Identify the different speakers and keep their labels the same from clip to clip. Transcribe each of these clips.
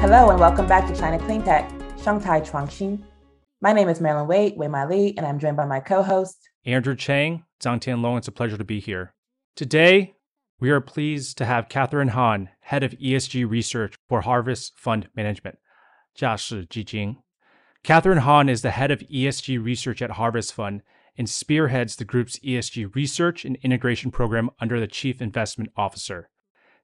Speaker 1: Hello and welcome back to China Clean Tech, Shangtai Chuangxin. My name is Marilyn Wade, Wei Ma Lee, and I'm joined by my co-host
Speaker 2: Andrew Chang, Zhang Tianlong. It's a pleasure to be here. Today, we are pleased to have Catherine Han, head of ESG research for Harvest Fund Management, Jiashi Jijin. Catherine Han is the head of ESG research at Harvest Fund and spearheads the group's ESG research and integration program under the Chief Investment Officer.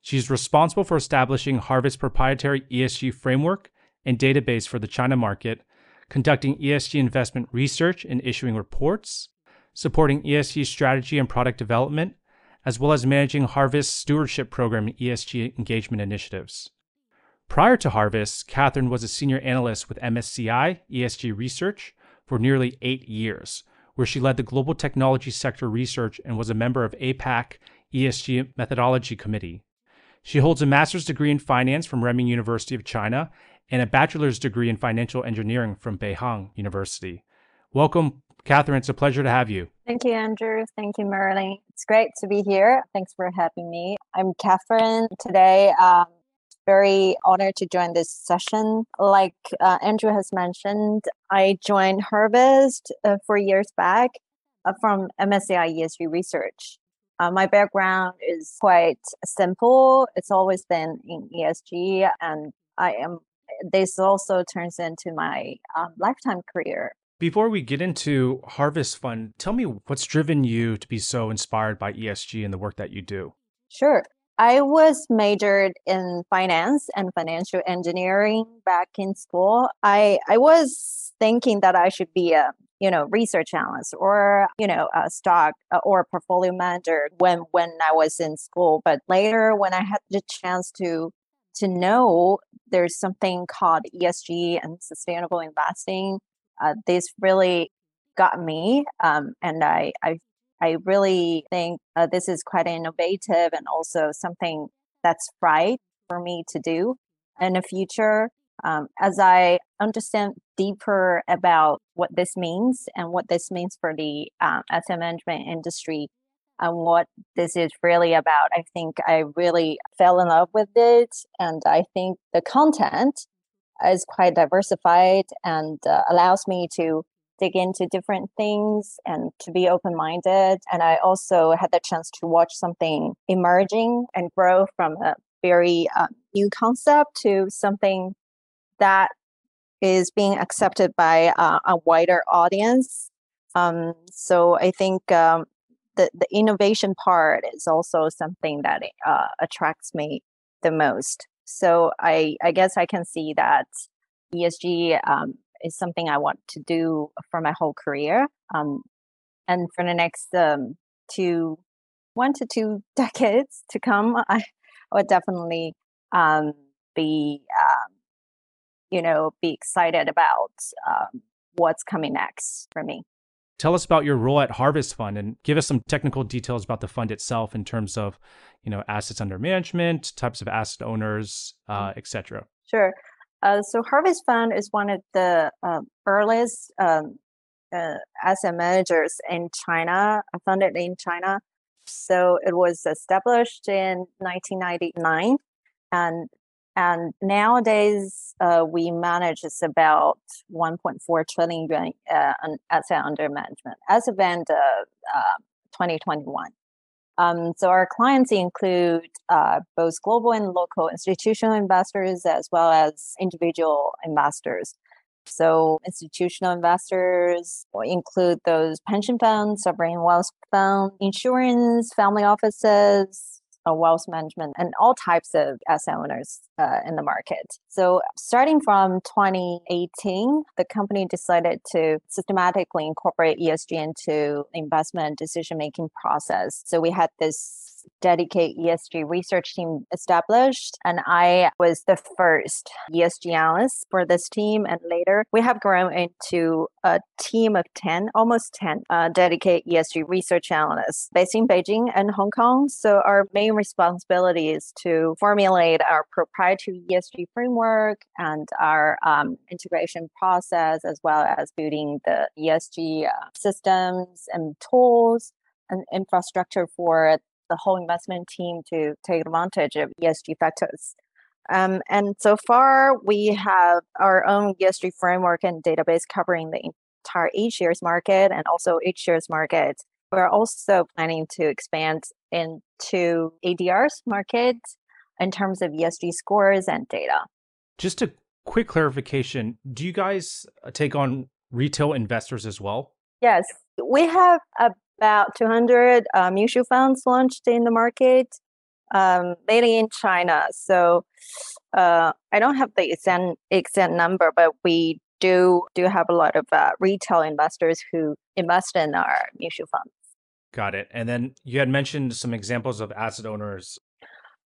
Speaker 2: She's responsible for establishing Harvest's proprietary ESG framework and database for the China market, conducting ESG investment research and issuing reports, supporting ESG strategy and product development, as well as managing Harvest's stewardship program and ESG engagement initiatives. Prior to Harvest, Catherine was a senior analyst with MSCI ESG Research for nearly eight years, where she led the global technology sector research and was a member of APAC ESG Methodology Committee. She holds a master's degree in finance from Renmin University of China and a bachelor's degree in financial engineering from Beihang University. Welcome, Catherine. It's a pleasure to have you.
Speaker 3: Thank you, Andrew. Thank you, Marilyn. It's great to be here. Thanks for having me. I'm Catherine. Today, um, very honored to join this session. Like uh, Andrew has mentioned, I joined Harvest uh, four years back uh, from MSCI ESG Research. Uh, my background is quite simple. It's always been in ESG, and I am. This also turns into my um, lifetime career.
Speaker 2: Before we get into Harvest Fund, tell me what's driven you to be so inspired by ESG and the work that you do.
Speaker 3: Sure. I was majored in finance and financial engineering back in school. I I was thinking that I should be a you know research analyst or you know a stock uh, or portfolio manager when when I was in school. But later, when I had the chance to to know there's something called ESG and sustainable investing, uh, this really got me, um, and I I I really think uh, this is quite innovative and also something that's right for me to do in the future. Um, as I understand deeper about what this means and what this means for the um, asset management industry and what this is really about, I think I really fell in love with it. And I think the content is quite diversified and uh, allows me to dig into different things and to be open minded. And I also had the chance to watch something emerging and grow from a very uh, new concept to something that is being accepted by uh, a wider audience. Um, so I think um, the, the innovation part is also something that uh, attracts me the most. So I, I guess I can see that ESG um, is something I want to do for my whole career. Um, and for the next um, two, one to two decades to come, I, would definitely um, be, you know, be excited about um, what's coming next for me.
Speaker 2: Tell us about your role at Harvest Fund and give us some technical details about the fund itself in terms of, you know, assets under management, types of asset owners, uh, mm. etc.
Speaker 3: Sure. Uh, so Harvest Fund is one of the uh, earliest um, uh, asset managers in China, funded in China. So it was established in 1999, and and nowadays uh, we manage it's about 1.4 trillion yuan uh, asset under management as of end of 2021. Um, so our clients include uh, both global and local institutional investors as well as individual investors. So institutional investors include those pension funds, sovereign wealth funds, insurance, family offices, uh, wealth management and all types of asset owners uh, in the market. So, starting from 2018, the company decided to systematically incorporate ESG into investment decision making process. So, we had this dedicated ESG research team established, and I was the first ESG analyst for this team. And later, we have grown into a team of 10, almost 10 uh, dedicated ESG research analysts based in Beijing and Hong Kong. So, our main responsibility is to formulate our proprietary ESG framework and our um, integration process, as well as building the ESG uh, systems and tools and infrastructure for the whole investment team to take advantage of ESG factors. Um, and so far, we have our own ESG framework and database covering the entire A shares market and also H shares market. We're also planning to expand into ADRs market in terms of ESG scores and data.
Speaker 2: Just a quick clarification do you guys uh, take on retail investors as well?
Speaker 3: Yes, we have about 200 uh, mutual funds launched in the market, um, mainly in China. So uh, I don't have the exact, exact number, but we do do have a lot of uh, retail investors who invest in our mutual funds.
Speaker 2: Got it. And then you had mentioned some examples of asset owners.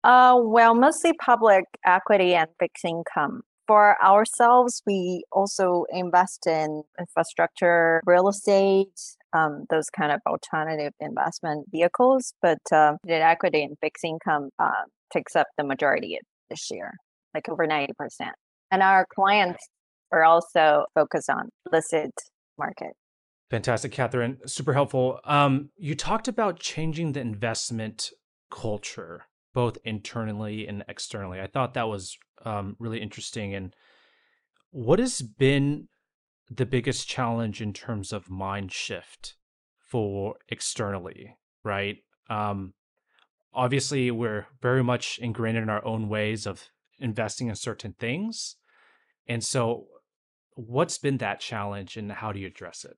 Speaker 3: Uh, well, mostly public equity and fixed income. For ourselves, we also invest in infrastructure, real estate, um, those kind of alternative investment vehicles. But uh, the equity and fixed income uh, takes up the majority of this year, like over 90%. And our clients are also focused on listed market.
Speaker 2: Fantastic, Catherine. Super helpful. Um, you talked about changing the investment culture, both internally and externally. I thought that was um, really interesting. And what has been the biggest challenge in terms of mind shift for externally, right? Um, obviously, we're very much ingrained in our own ways of investing in certain things. And so, what's been that challenge and how do you address it?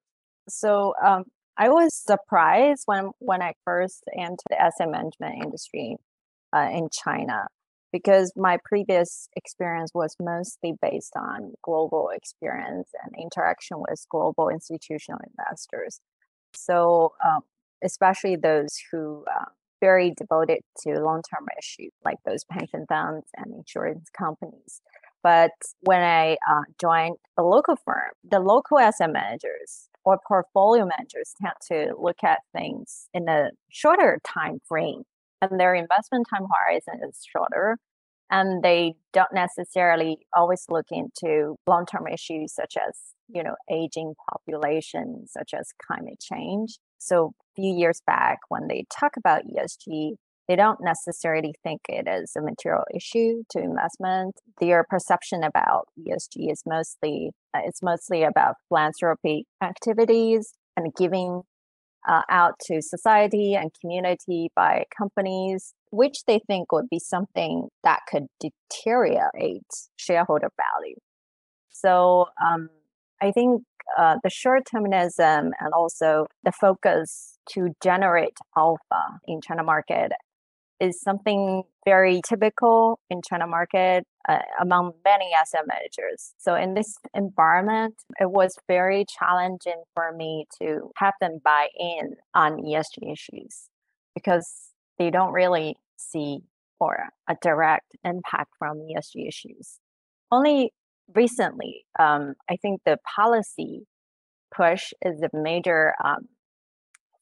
Speaker 3: So um, I was surprised when when I first entered the asset management industry uh, in China because my previous experience was mostly based on global experience and interaction with global institutional investors. So um, especially those who uh, very devoted to long-term issues like those pension funds and insurance companies. But when I uh, joined the local firm, the local asset managers or portfolio managers tend to look at things in a shorter time frame and their investment time horizon is shorter and they don't necessarily always look into long-term issues such as you know aging population such as climate change so a few years back when they talk about esg they don't necessarily think it is a material issue to investment. Their perception about ESG is mostly uh, it's mostly about philanthropy activities and giving uh, out to society and community by companies, which they think would be something that could deteriorate shareholder value. So um, I think uh, the short termism and also the focus to generate alpha in China market is something very typical in China market uh, among many asset managers. So in this environment, it was very challenging for me to have them buy in on ESG issues because they don't really see or a direct impact from ESG issues. Only recently, um, I think the policy push is a major um,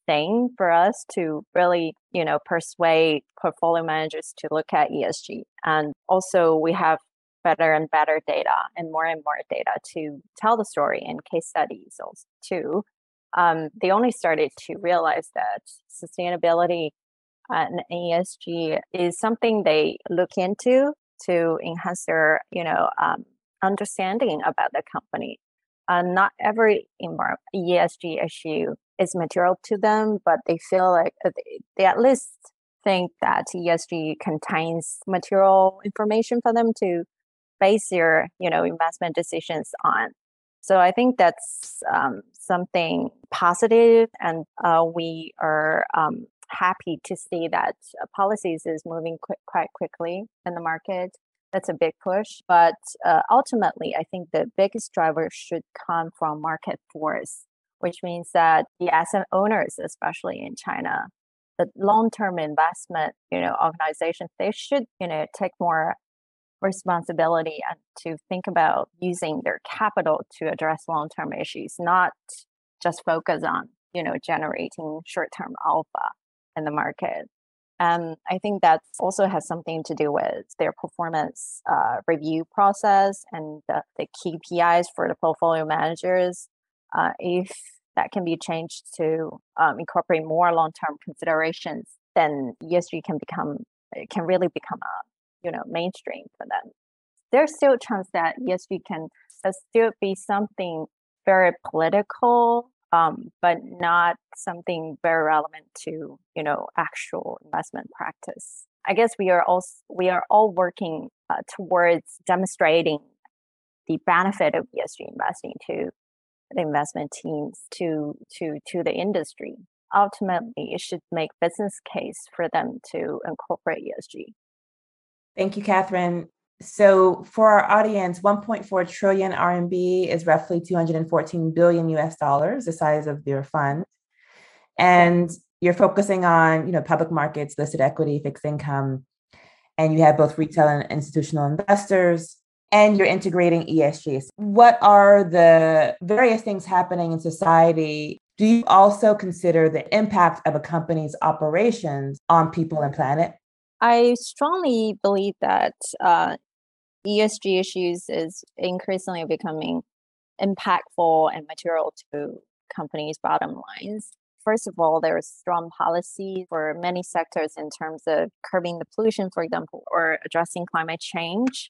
Speaker 3: thing for us to really, you know, persuade portfolio managers to look at ESG. And also we have better and better data and more and more data to tell the story in case studies also too. Um, they only started to realize that sustainability and ESG is something they look into to enhance their, you know, um, understanding about the company. Uh, not every ESG issue is material to them, but they feel like uh, they at least think that ESG contains material information for them to base their you know investment decisions on. So I think that's um, something positive, and uh, we are um, happy to see that uh, policies is moving quite quickly in the market. That's a big push, but uh, ultimately, I think the biggest driver should come from market force which means that the asset owners, especially in China, the long-term investment, you know, organizations, they should, you know, take more responsibility and to think about using their capital to address long-term issues, not just focus on, you know, generating short-term alpha in the market. And I think that also has something to do with their performance uh, review process and the, the KPIs for the portfolio managers uh, if that can be changed to um, incorporate more long-term considerations, then ESG can become can really become a you know mainstream for them. There's still a chance that ESG can still be something very political, um, but not something very relevant to you know actual investment practice. I guess we are all we are all working uh, towards demonstrating the benefit of ESG investing to investment teams to to to the industry. Ultimately, it should make business case for them to incorporate ESG.
Speaker 1: Thank you, Catherine. So, for our audience, 1.4 trillion RMB is roughly 214 billion US dollars, the size of your fund. And you're focusing on, you know, public markets, listed equity, fixed income, and you have both retail and institutional investors, and you're integrating ESG. What are the various things happening in society? Do you also consider the impact of a company's operations on people and planet?
Speaker 3: I strongly believe that uh, ESG issues is increasingly becoming impactful and material to companies' bottom lines. First of all, there's strong policy for many sectors in terms of curbing the pollution, for example, or addressing climate change.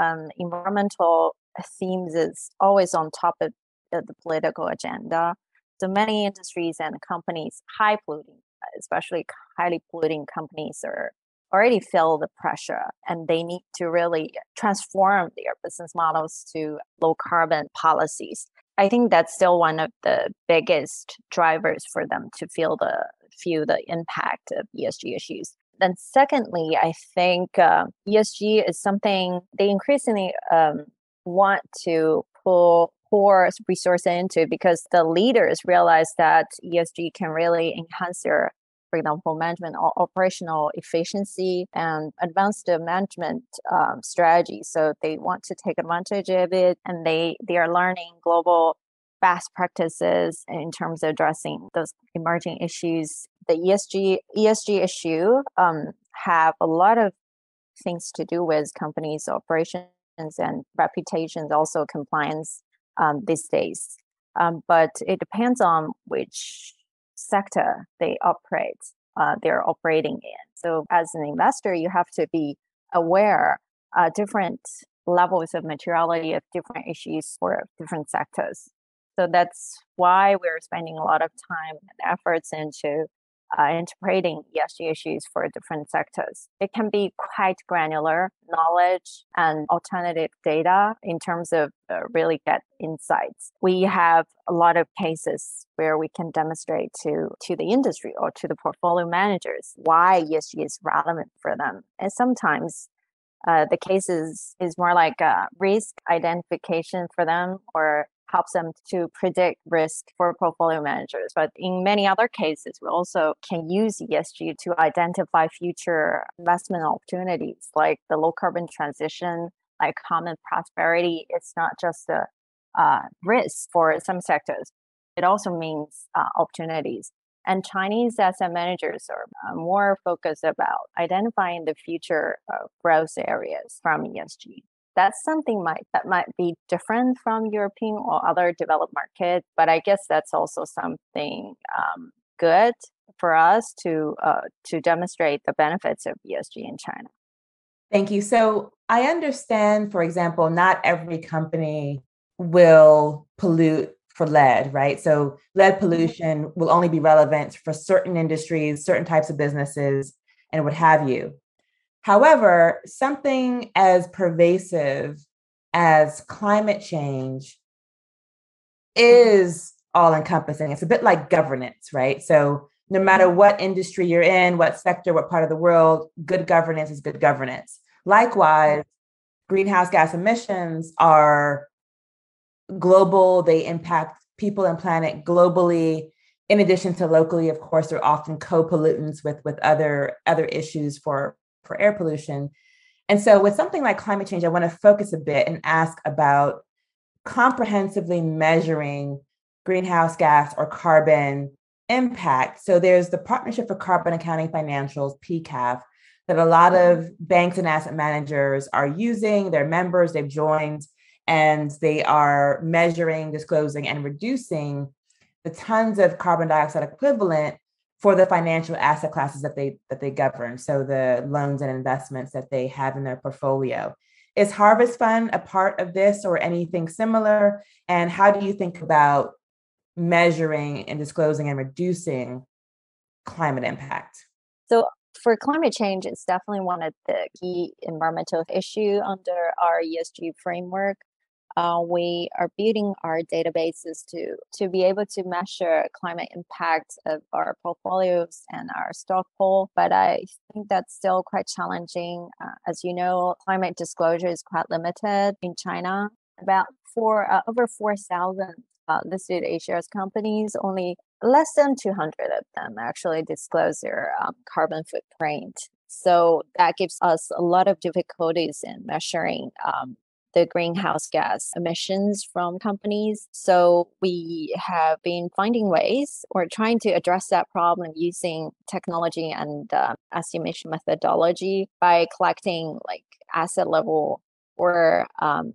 Speaker 3: Um, environmental themes is always on top of the, political agenda. So many industries and companies, high polluting, especially highly polluting companies, are already feel the pressure and they need to really transform their business models to low carbon policies. I think that's still one of the biggest drivers for them to feel the feel the impact of ESG issues. Then, secondly, I think uh, ESG is something they increasingly um, want to pull pour resources into because the leaders realize that ESG can really enhance their for example, management or operational efficiency and advanced management um, strategies. So they want to take advantage of it, and they they are learning global best practices in terms of addressing those emerging issues. The ESG ESG issue um, have a lot of things to do with companies' operations and reputations, also compliance um, these days. Um, but it depends on which sector they operate, uh, they're operating in. So as an investor, you have to be aware uh, different levels of materiality of different issues for different sectors. So that's why we're spending a lot of time and efforts into uh, integrating ESG issues for different sectors. It can be quite granular knowledge and alternative data in terms of uh, really get insights. We have a lot of cases where we can demonstrate to, to the industry or to the portfolio managers why ESG is relevant for them. And sometimes uh, the cases is more like a risk identification for them or helps them to predict risk for portfolio managers. But in many other cases, we also can use ESG to identify future investment opportunities like the low carbon transition, like common prosperity. It's not just a uh, risk for some sectors, it also means uh, opportunities. And Chinese asset managers are uh, more focused about identifying the future growth areas from ESG that's something might that might be different from European or other developed market, but I guess that's also something um, good for us to uh, to demonstrate the benefits of ESG in China.
Speaker 1: Thank you. So I understand, for example, not every company will pollute for lead, right? So lead mm-hmm. pollution will only be relevant for certain industries, certain types of businesses, and what have you. However, something as pervasive as climate change mm-hmm. is all encompassing. It's a bit like governance, right? So, no matter mm-hmm. what industry you're in, what sector, what part of the world, good governance is good governance. Mm-hmm. Likewise, greenhouse gas emissions are global, they impact people and planet globally. In addition to locally, of course, they're often co-pollutants with, with other, other issues for for air pollution. And so, with something like climate change, I want to focus a bit and ask about comprehensively measuring greenhouse gas or carbon impact. So, there's the Partnership for Carbon Accounting Financials, PCAF, that a lot of banks and asset managers are using. Their members, they've joined, and they are measuring, disclosing, and reducing the tons of carbon dioxide equivalent for the financial asset classes that they that they govern. So the loans and investments that they have in their portfolio. Is harvest fund a part of this or anything similar? And how do you think about measuring and disclosing and reducing climate impact?
Speaker 3: So for climate change it's definitely one of the key environmental issue under our esg framework uh, we are building our databases to to be able to measure climate impact of our portfolios and our stock pool. But I think that's still quite challenging. Uh, as you know, climate disclosure is quite limited in China. About four uh, over four thousand uh, listed A-shares companies, only less than 200 of them actually disclose their um, carbon footprint. So that gives us a lot of difficulties in measuring um, the greenhouse gas emissions from companies. So we have been finding ways or trying to address that problem using technology and uh, estimation methodology by collecting like asset level or um,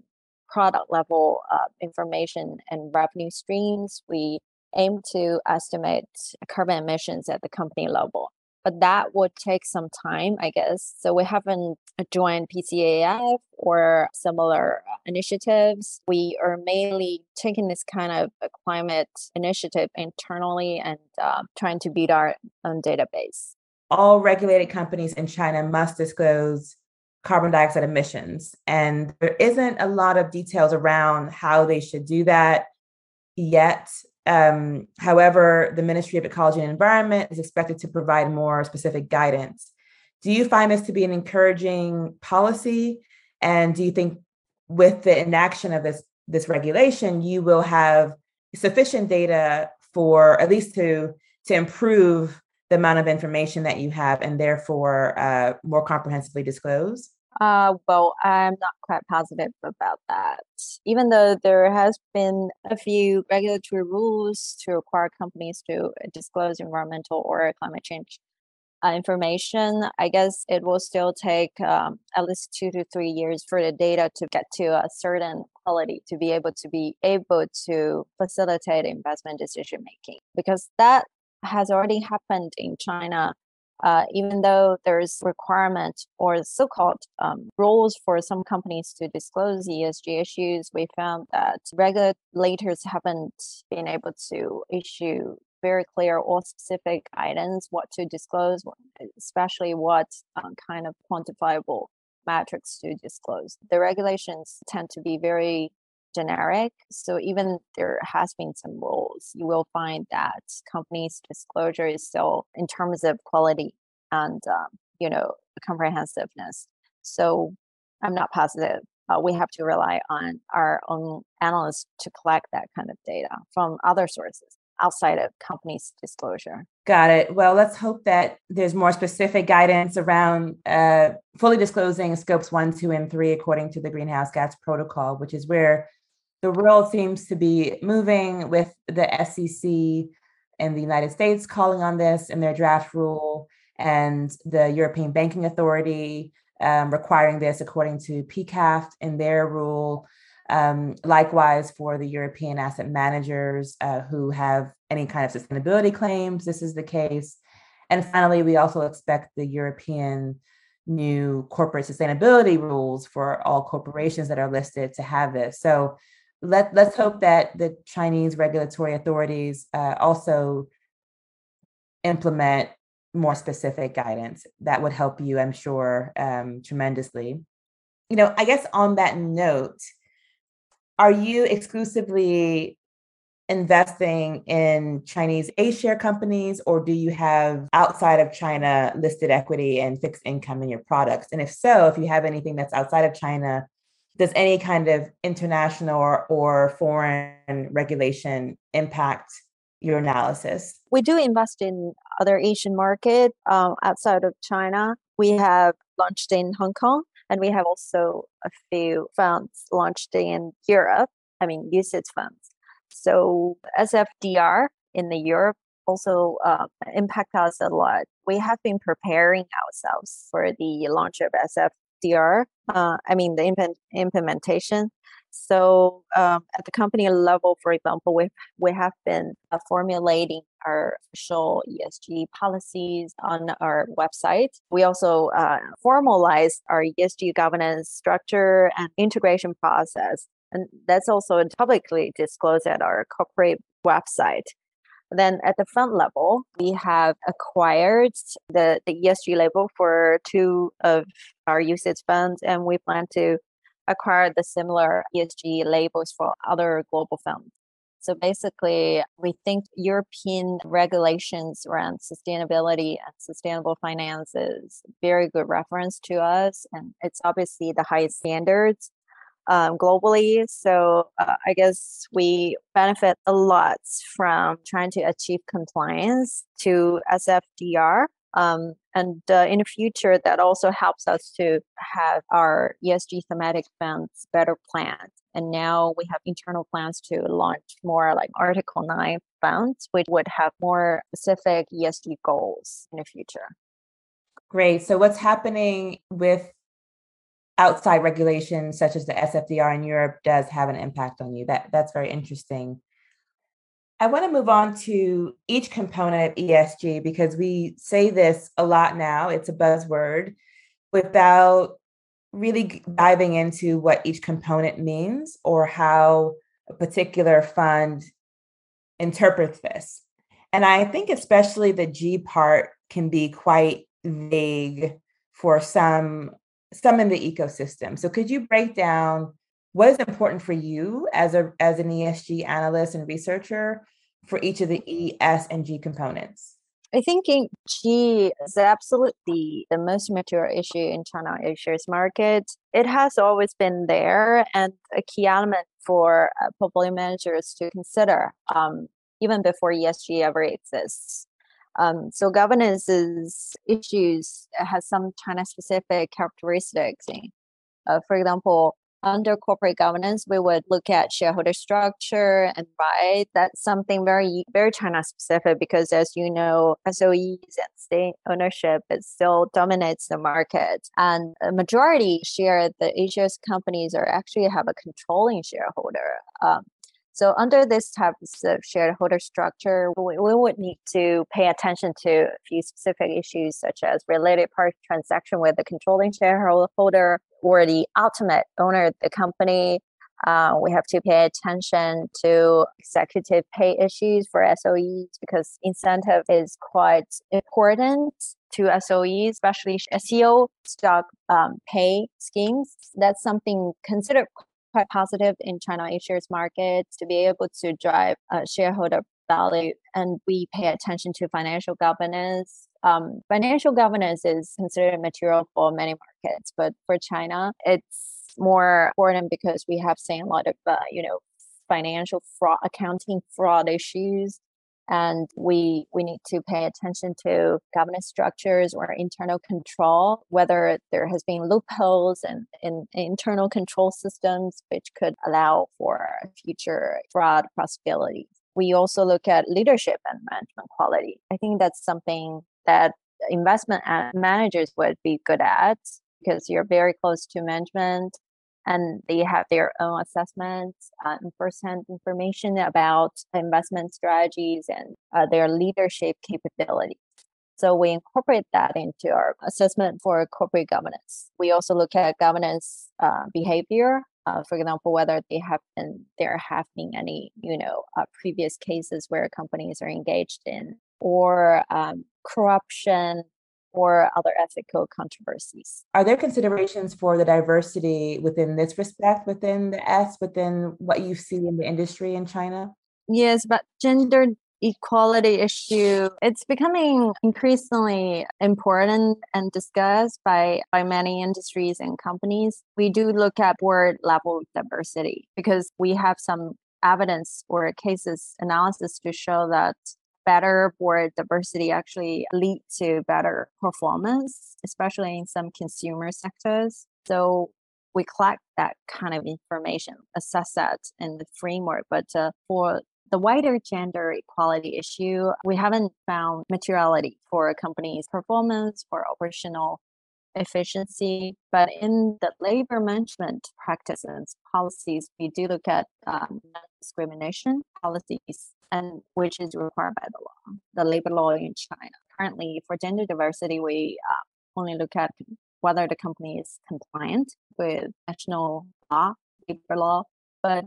Speaker 3: product level uh, information and revenue streams. We aim to estimate carbon emissions at the company level but that would take some time, I guess. So we haven't joined PCAF or similar initiatives. We are mainly taking this kind of climate initiative internally and uh, trying to build our own database.
Speaker 1: All regulated companies in China must disclose carbon dioxide emissions. And there isn't a lot of details around how they should do that yet. Um, however, the Ministry of Ecology and Environment is expected to provide more specific guidance. Do you find this to be an encouraging policy? And do you think with the inaction of this, this regulation, you will have sufficient data for at least to, to improve the amount of information that you have and therefore uh, more comprehensively disclose?
Speaker 3: Uh, well, I'm not quite positive about that. Even though there has been a few regulatory rules to require companies to disclose environmental or climate change uh, information, I guess it will still take um, at least two to three years for the data to get to a certain quality to be able to be able to facilitate investment decision making. Because that has already happened in China uh, even though there's requirement or so-called um, rules for some companies to disclose ESG issues, we found that regulators haven't been able to issue very clear or specific guidance what to disclose, especially what um, kind of quantifiable metrics to disclose. The regulations tend to be very generic. So even there has been some rules, you will find that companies' disclosure is still in terms of quality and um, you know comprehensiveness. So I'm not positive. Uh, we have to rely on our own analysts to collect that kind of data from other sources outside of companies' disclosure.
Speaker 1: Got it. Well, let's hope that there's more specific guidance around uh, fully disclosing scopes one, two, and three according to the Greenhouse Gas Protocol, which is where the world seems to be moving with the SEC in the United States calling on this in their draft rule, and the European Banking Authority um, requiring this according to PCAF in their rule. Um, likewise, for the European asset managers uh, who have any kind of sustainability claims, this is the case. And finally, we also expect the European new corporate sustainability rules for all corporations that are listed to have this. So let let's hope that the Chinese regulatory authorities uh, also implement more specific guidance that would help you, I'm sure, um, tremendously. You know, I guess on that note, are you exclusively investing in Chinese A share companies, or do you have outside of China listed equity and fixed income in your products? And if so, if you have anything that's outside of China, does any kind of international or, or foreign regulation impact your analysis?
Speaker 3: We do invest in other Asian market um, outside of China. We have launched in Hong Kong, and we have also a few funds launched in Europe. I mean, UCITS funds. So SFDR in the Europe also uh, impact us a lot. We have been preparing ourselves for the launch of SFDR. Uh, I mean, the imp- implementation. So um, at the company level, for example, we we have been uh, formulating our official ESG policies on our website. We also uh, formalized our ESG governance structure and integration process, and that's also publicly disclosed at our corporate website. Then at the fund level, we have acquired the, the ESG label for two of our UCITS funds, and we plan to acquire the similar ESG labels for other global funds. So basically, we think European regulations around sustainability and sustainable finance is very good reference to us, and it's obviously the highest standards um, globally. So uh, I guess we benefit a lot from trying to achieve compliance to SFDR. Um, and uh, in the future, that also helps us to have our ESG thematic funds better planned. And now we have internal plans to launch more like Article 9 funds, which would have more specific ESG goals in the future.
Speaker 1: Great. So, what's happening with outside regulations such as the SFDR in Europe does have an impact on you. That that's very interesting. I want to move on to each component of ESG because we say this a lot now. It's a buzzword without really diving into what each component means or how a particular fund interprets this. And I think especially the G part can be quite vague for some some in the ecosystem. So could you break down what is important for you as a as an ESG analyst and researcher for each of the E, S, and G components?
Speaker 3: I think in G is absolutely the most mature issue in China A-shares market. It has always been there and a key element for uh, portfolio managers to consider um, even before ESG ever exists. Um, so governance issues has some China specific characteristics. Uh, for example, under corporate governance, we would look at shareholder structure and right. That's something very very China specific because, as you know, SOEs and state ownership it still dominates the market, and a majority share the A-shares companies are actually have a controlling shareholder. Um, so under this type of shareholder structure, we, we, would need to pay attention to a few specific issues such as related party transaction with the controlling shareholder or the ultimate owner of the company. Uh, we have to pay attention to executive pay issues for SOEs because incentive is quite important to SOEs, especially SEO stock um, pay schemes. That's something considered quite positive in China A-shares market to be able to drive uh, shareholder value. And we pay attention to financial governance. Um, financial governance is considered material for many markets, but for China, it's more important because we have seen a lot of, uh, you know, financial fraud, accounting fraud issues and we we need to pay attention to governance structures or internal control whether there has been loopholes and in, internal control systems which could allow for future fraud possibilities. We also look at leadership and management quality. I think that's something that investment managers would be good at because you're very close to management and they have their own assessments uh, and firsthand information about investment strategies and uh, their leadership capabilities. So we incorporate that into our assessment for corporate governance. We also look at governance uh, behavior. Uh, for example, whether they have been there have been any you know uh, previous cases where companies are engaged in or um, corruption or other ethical controversies.
Speaker 1: Are there considerations for the diversity within this respect, within the S, within what you see in the industry in China?
Speaker 3: Yes, but gender equality issue it's becoming increasingly important and discussed by by many industries and companies we do look at board level diversity because we have some evidence or cases analysis to show that better board diversity actually lead to better performance, especially in some consumer sectors. So we collect that kind of information, assess that in the framework. But uh, for the wider gender equality issue, we haven't found materiality for a company's performance or operational efficiency. But in the labor management practices, policies, we do look at um, discrimination policies, and which is required by the law, the labor law in China. Currently, for gender diversity, we uh, only look at whether the company is compliant with national law, labor law, but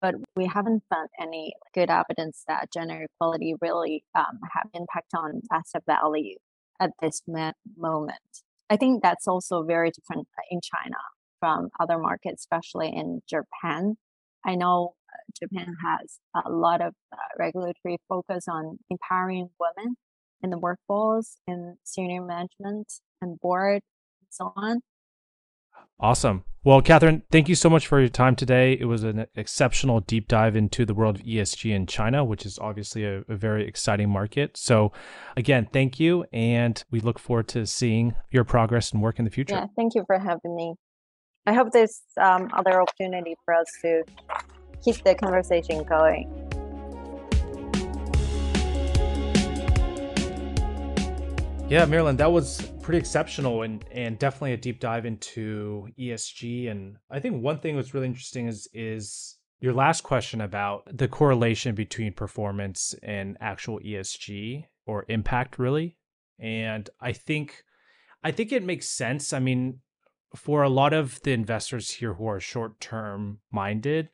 Speaker 3: but we haven't found any good evidence that gender equality really um, have impact on asset value at this moment. I think that's also very different in China from other markets, especially in Japan. I know Japan has a lot of uh, regulatory focus on empowering women in the workforce, in senior management and board, and so on.
Speaker 2: Awesome. Well, Catherine, thank you so much for your time today. It was an exceptional deep dive into the world of ESG in China, which is obviously a, a, very exciting market. So, again, thank you. And we look forward to seeing your progress and work in the future.
Speaker 3: Yeah, thank you for having me. I hope there's um, other opportunity for us to keep the conversation going.
Speaker 2: Yeah, Marilyn, that was pretty exceptional and and definitely a deep dive into ESG. And I think one thing that's really interesting is is your last question about the correlation between performance and actual ESG or impact, really. And I think I think it makes sense. I mean, for a lot of the investors here who are short term minded.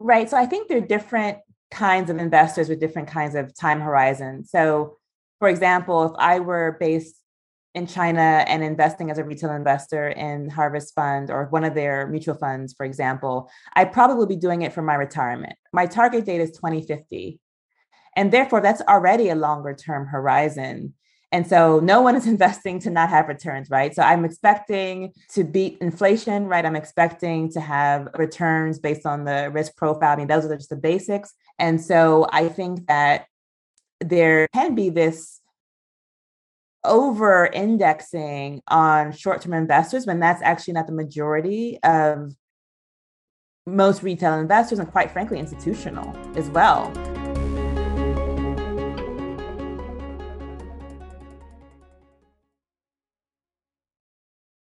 Speaker 1: Right. So I think there are different kinds of investors with different kinds of time horizons. So for example, if I were based in China and investing as a retail investor in Harvest Fund or one of their mutual funds, for example, I'd probably be doing it for my retirement. My target date is 2050. And therefore, that's already a longer term horizon. And so no one is investing to not have returns, right? So I'm expecting to beat inflation, right? I'm expecting to have returns based on the risk profile. I mean, those are just the basics. And so I think that there can be this over indexing on short term investors when that's actually not the majority of most retail investors and quite frankly institutional as well